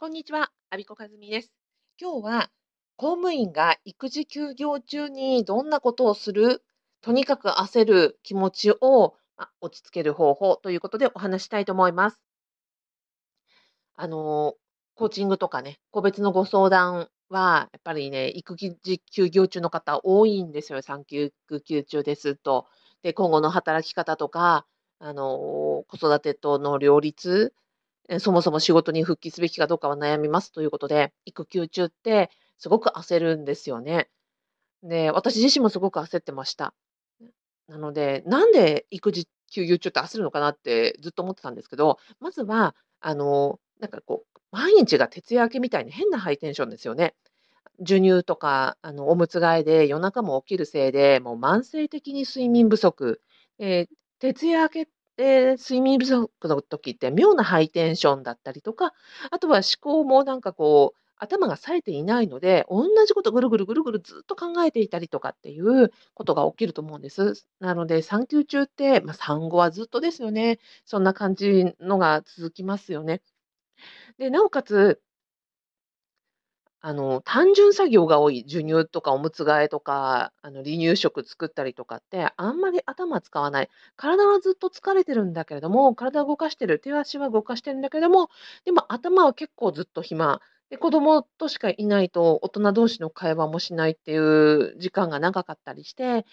こんにちは、アビコカズミです。今日は公務員が育児休業中にどんなことをする、とにかく焦る気持ちをま落ち着ける方法ということでお話したいと思います。あの、コーチングとかね、個別のご相談は、やっぱりね、育児休業中の方多いんですよ。産休休中ですと。で、今後の働き方とか、あの、子育てとの両立、そもそも仕事に復帰すべきかどうかは悩みますということで、育休中ってすごく焦るんですよね。で、私自身もすごく焦ってました。なので、なんで育児休業中って焦るのかなってずっと思ってたんですけど、まずは、あの、なんかこう、毎日が徹夜明けみたいに変なハイテンションですよね。授乳とか、あの、おむつ替えで夜中も起きるせいで、もう慢性的に睡眠不足。えー、徹夜明けで、睡眠不足の時って妙なハイテンションだったりとか、あとは思考もなんかこう、頭が冴えていないので、同じことぐるぐるぐるぐるずっと考えていたりとかっていうことが起きると思うんです。なので、産休中って、まあ、産後はずっとですよね。そんな感じのが続きますよね。で、なおかつ、あの、単純作業が多い、授乳とかおむつ替えとか、あの、離乳食作ったりとかって、あんまり頭使わない。体はずっと疲れてるんだけれども、体動かしてる、手足は動かしてるんだけれども、でも頭は結構ずっと暇。で、子供としかいないと、大人同士の会話もしないっていう時間が長かったりして、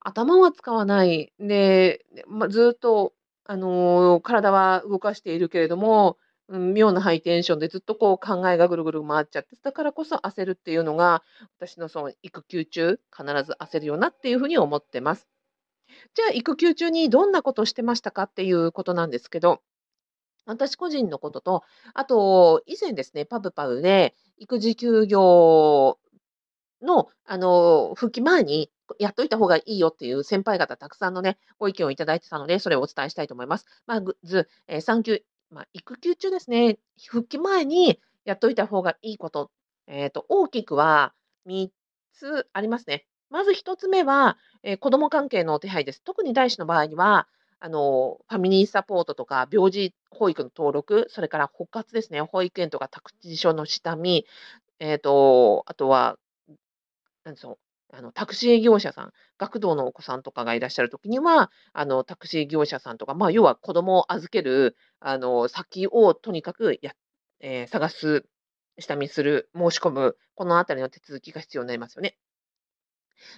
頭は使わない。で、ま、ずっと、あの、体は動かしているけれども妙なハイテンションでずっとこう考えがぐるぐる回っちゃって、だからこそ焦るっていうのが、私のその育休中、必ず焦るよなっていうふうに思ってます。じゃあ、育休中にどんなことをしてましたかっていうことなんですけど、私個人のことと、あと、以前ですね、パブパブで育児休業の、あの、復帰前にやっといた方がいいよっていう先輩方たくさんのね、ご意見をいただいてたので、それをお伝えしたいと思います。まず、えー、まあ、育休中ですね、復帰前にやっといた方がいいこと、えっと、大きくは3つありますね。まず1つ目は、え、子供関係の手配です。特に第一の場合には、あの、ファミリーサポートとか病児保育の登録、それから保活ですね、保育園とか託児所の下見、えっと、あとは、なんでしょうあの、タクシー業者さん、学童のお子さんとかがいらっしゃるときには、あの、タクシー業者さんとか、まあ、要は子供を預ける、あの、先をとにかくやえー探す、下見する、申し込む、このあたりの手続きが必要になりますよね。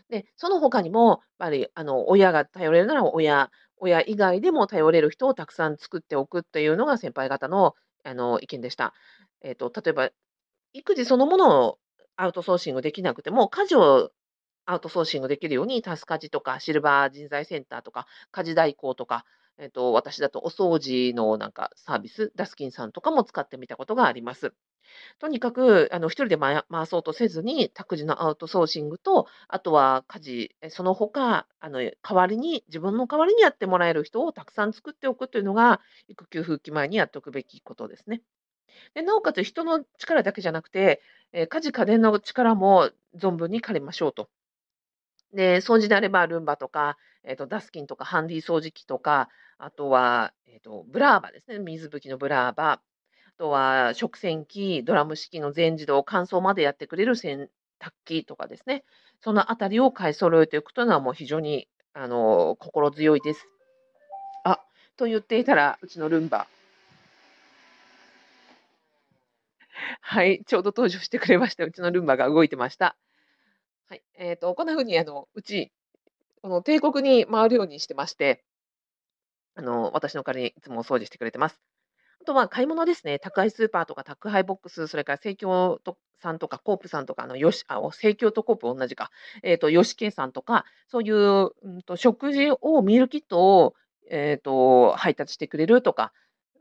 で、その他にも、やっぱり、あの、親が頼れるなら親、親以外でも頼れる人をたくさん作っておくっていうのが先輩方の、あの、意見でした。えっと、例えば、育児そのものをアウトソーシングできなくても、家事をアウトソーシングできるように、タスカジとかシルバー人材センターとか、家事代行とか、えっと、私だとお掃除のなんかサービス、ダスキンさんとかも使ってみたことがあります。とにかく、あの、一人で回そうとせずに、託児のアウトソーシングと、あとは家事、その他、あの、代わりに、自分の代わりにやってもらえる人をたくさん作っておくというのが、育休復帰前にやっておくべきことですね。で、なおかつ人の力だけじゃなくて、え家事家電の力も存分に借りましょうと。で、掃除であればルンバとか、えっと、ダスキンとかハンディ掃除機とか、あとは、えっと、ブラーバですね。水拭きのブラーバ。あとは、食洗機、ドラム式の全自動乾燥までやってくれる洗濯機とかですね。そのあたりを買い揃えていくというのはもう非常に、あの、心強いです。あ、と言っていたら、うちのルンバ。はい、ちょうど登場してくれました。うちのルンバが動いてました。はい。えっと、こんな風にあの、うち、この帝国に回るようにしてまして、あの、私の代わりにいつも掃除してくれてます。あとは買い物ですね。宅配スーパーとか宅配ボックス、それから生協さんとかコープさんとか、あの、よし、あ、生協とコープ同じか。えっと、ヨシケイさんとか、そういう、うんと、食事を、ミールキットを、えっと、配達してくれるとか、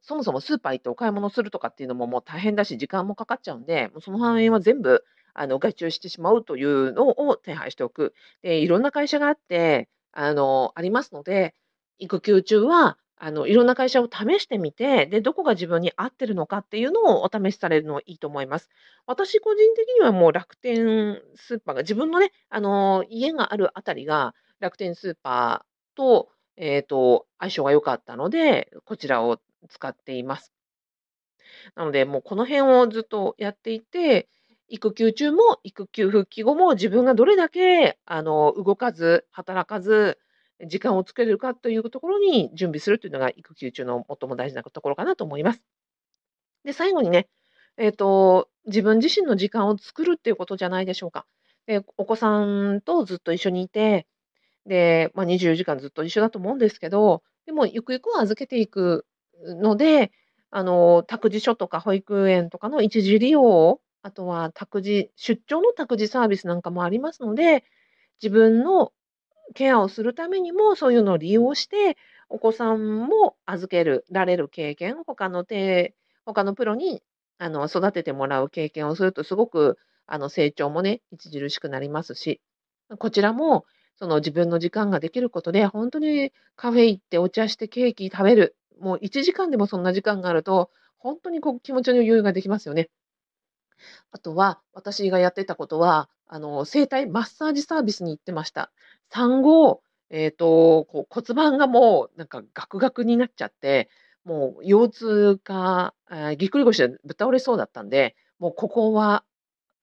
そもそもスーパー行ってお買い物するとかっていうのももう大変だし、時間もかかっちゃうんで、もうその辺は全部あの、外注してしまうというのを手配しておく。で、いろんな会社があって、あの、ありますので、育休中は、あの、いろんな会社を試してみて、で、どこが自分に合ってるのかっていうのをお試しされるのいいと思います。私個人的にはもう楽天スーパーが、自分のね、あの、家があるあたりが楽天スーパーと、えっと、相性が良かったので、こちらを使っています。なので、もうこの辺をずっとやっていて、育休中も育休復帰後も自分がどれだけあの動かず、働かず、時間を作れるかというところに準備するというのが育休中の最も大事なところかなと思います。で、最後にね、えっと、自分自身の時間を作るっていうことじゃないでしょうか。で、お子さんとずっと一緒にいて、で、まあ、24時間ずっと一緒だと思うんですけど、でもゆくゆくは預けていくので、あの、託児所とか保育園とかの一時利用、あとは託児出張の託児サービスなんかもありますので、自分のケアをするためにも、そういうのを利用して、お子さんも預けるられる経験、他のて他のプロにあの育ててもらう経験をするとすごくあの成長もね、著しくなりますし、こちらもその自分の時間ができることで、本当にカフェ行ってお茶してケーキ食べる、もう1時間でもそんな時間があると、本当にこう気持ちの余裕ができますよね。あとは、私がやってたことは、あの、整体マッサージサービスに行ってました。産後、えっと、こう骨盤がもうなんかガクガクになっちゃって、もう腰痛か、あ、ぎっくり腰でぶっ倒れそうだったんで、もうここは、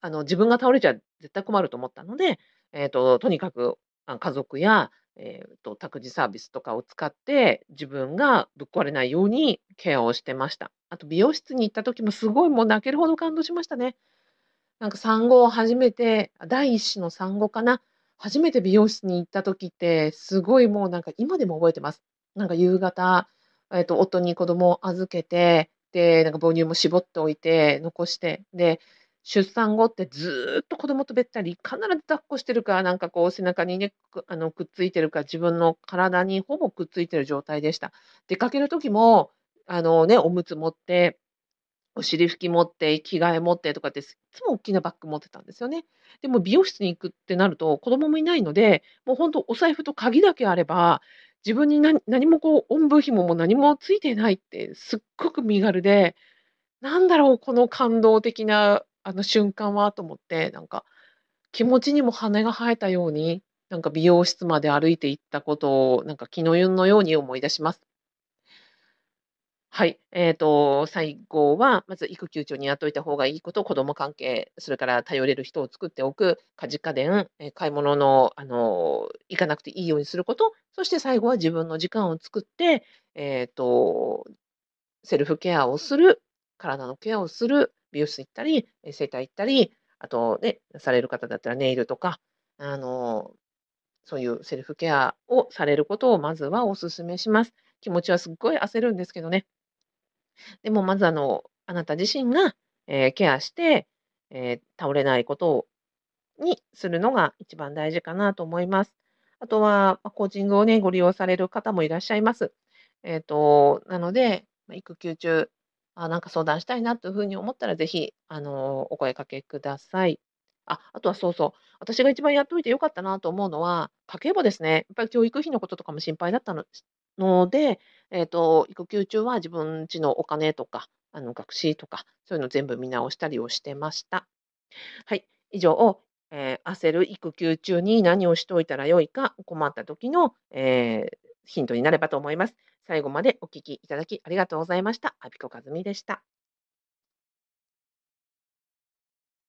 あの、自分が倒れちゃ絶対困ると思ったので、えっと、とにかく、家族や、えっと、託児サービスとかを使って、自分がぶっ壊れないようにケアをしてました。あと美容室に行った時もすごいもう泣けるほど感動しましたね。なんか産後を初めて、第一子の産後かな、初めて美容室に行った時って、すごいもうなんか今でも覚えてます。なんか夕方、えっと、夫に子供を預けて、で、なんか母乳も絞っておいて、残して、で、出産後ってずっと子供とべったり、必ず抱っこしてるか、なんかこう背中にね、くあの、くっついてるか、自分の体にほぼくっついてる状態でした。出かける時も、あのね、おむつ持ってお尻拭き持って、着替え持ってとかって、いつも大きなバッグ持ってたんですよね。でも美容室に行くってなると、子供もいないので、もうほんとお財布と鍵だけあれば、自分にな何もこう、おんぶ紐も何もついてないって、すっごく身軽で、なんだろう、この感動的なあの瞬間はと思って、なんか、気持ちにも羽が生えたように、なんか美容室まで歩いて行ったことを、なんか気のゆんのように思い出します。はい。えっと、最後は、まず育休中にやっといた方がいいこと、子供関係、それから頼れる人を作っておく、家事家電、え、買い物の、あの、行かなくていいようにすること、そして最後は自分の時間を作って、えっと、セルフケアをする、体のケアをする、美容室行ったり、え、整体行ったり、あとね、される方だったらネイルとか、あの、そういうセルフケアをされることをまずはお勧めします。気持ちはすっごい焦るんですけどね。でもまずあの、あなた自身が、えーケアして、えー倒れないことにするのが一番大事かなと思います。あとは、ま、コーチングをね、ご利用される方もいらっしゃいます。えっと、なので、育休中、あ、なんか相談したいなという風に思ったら、ぜひ、あの、お声かけください。あ、あとはそうそう、私が一番やっといて良かったなと思うのは、家計簿ですね。やっぱり教育費のこととかも心配だったのので、えっと、育休中は自分ちのお金とか、あの、学資とか、そういうの全部見直したりをしてました。はい、以上、えー焦る育休中に何をしておいたらよいか、困った時の、えーヒントになればと思います。最後までお聞きいただきありがとうございました。アビコカズミでした。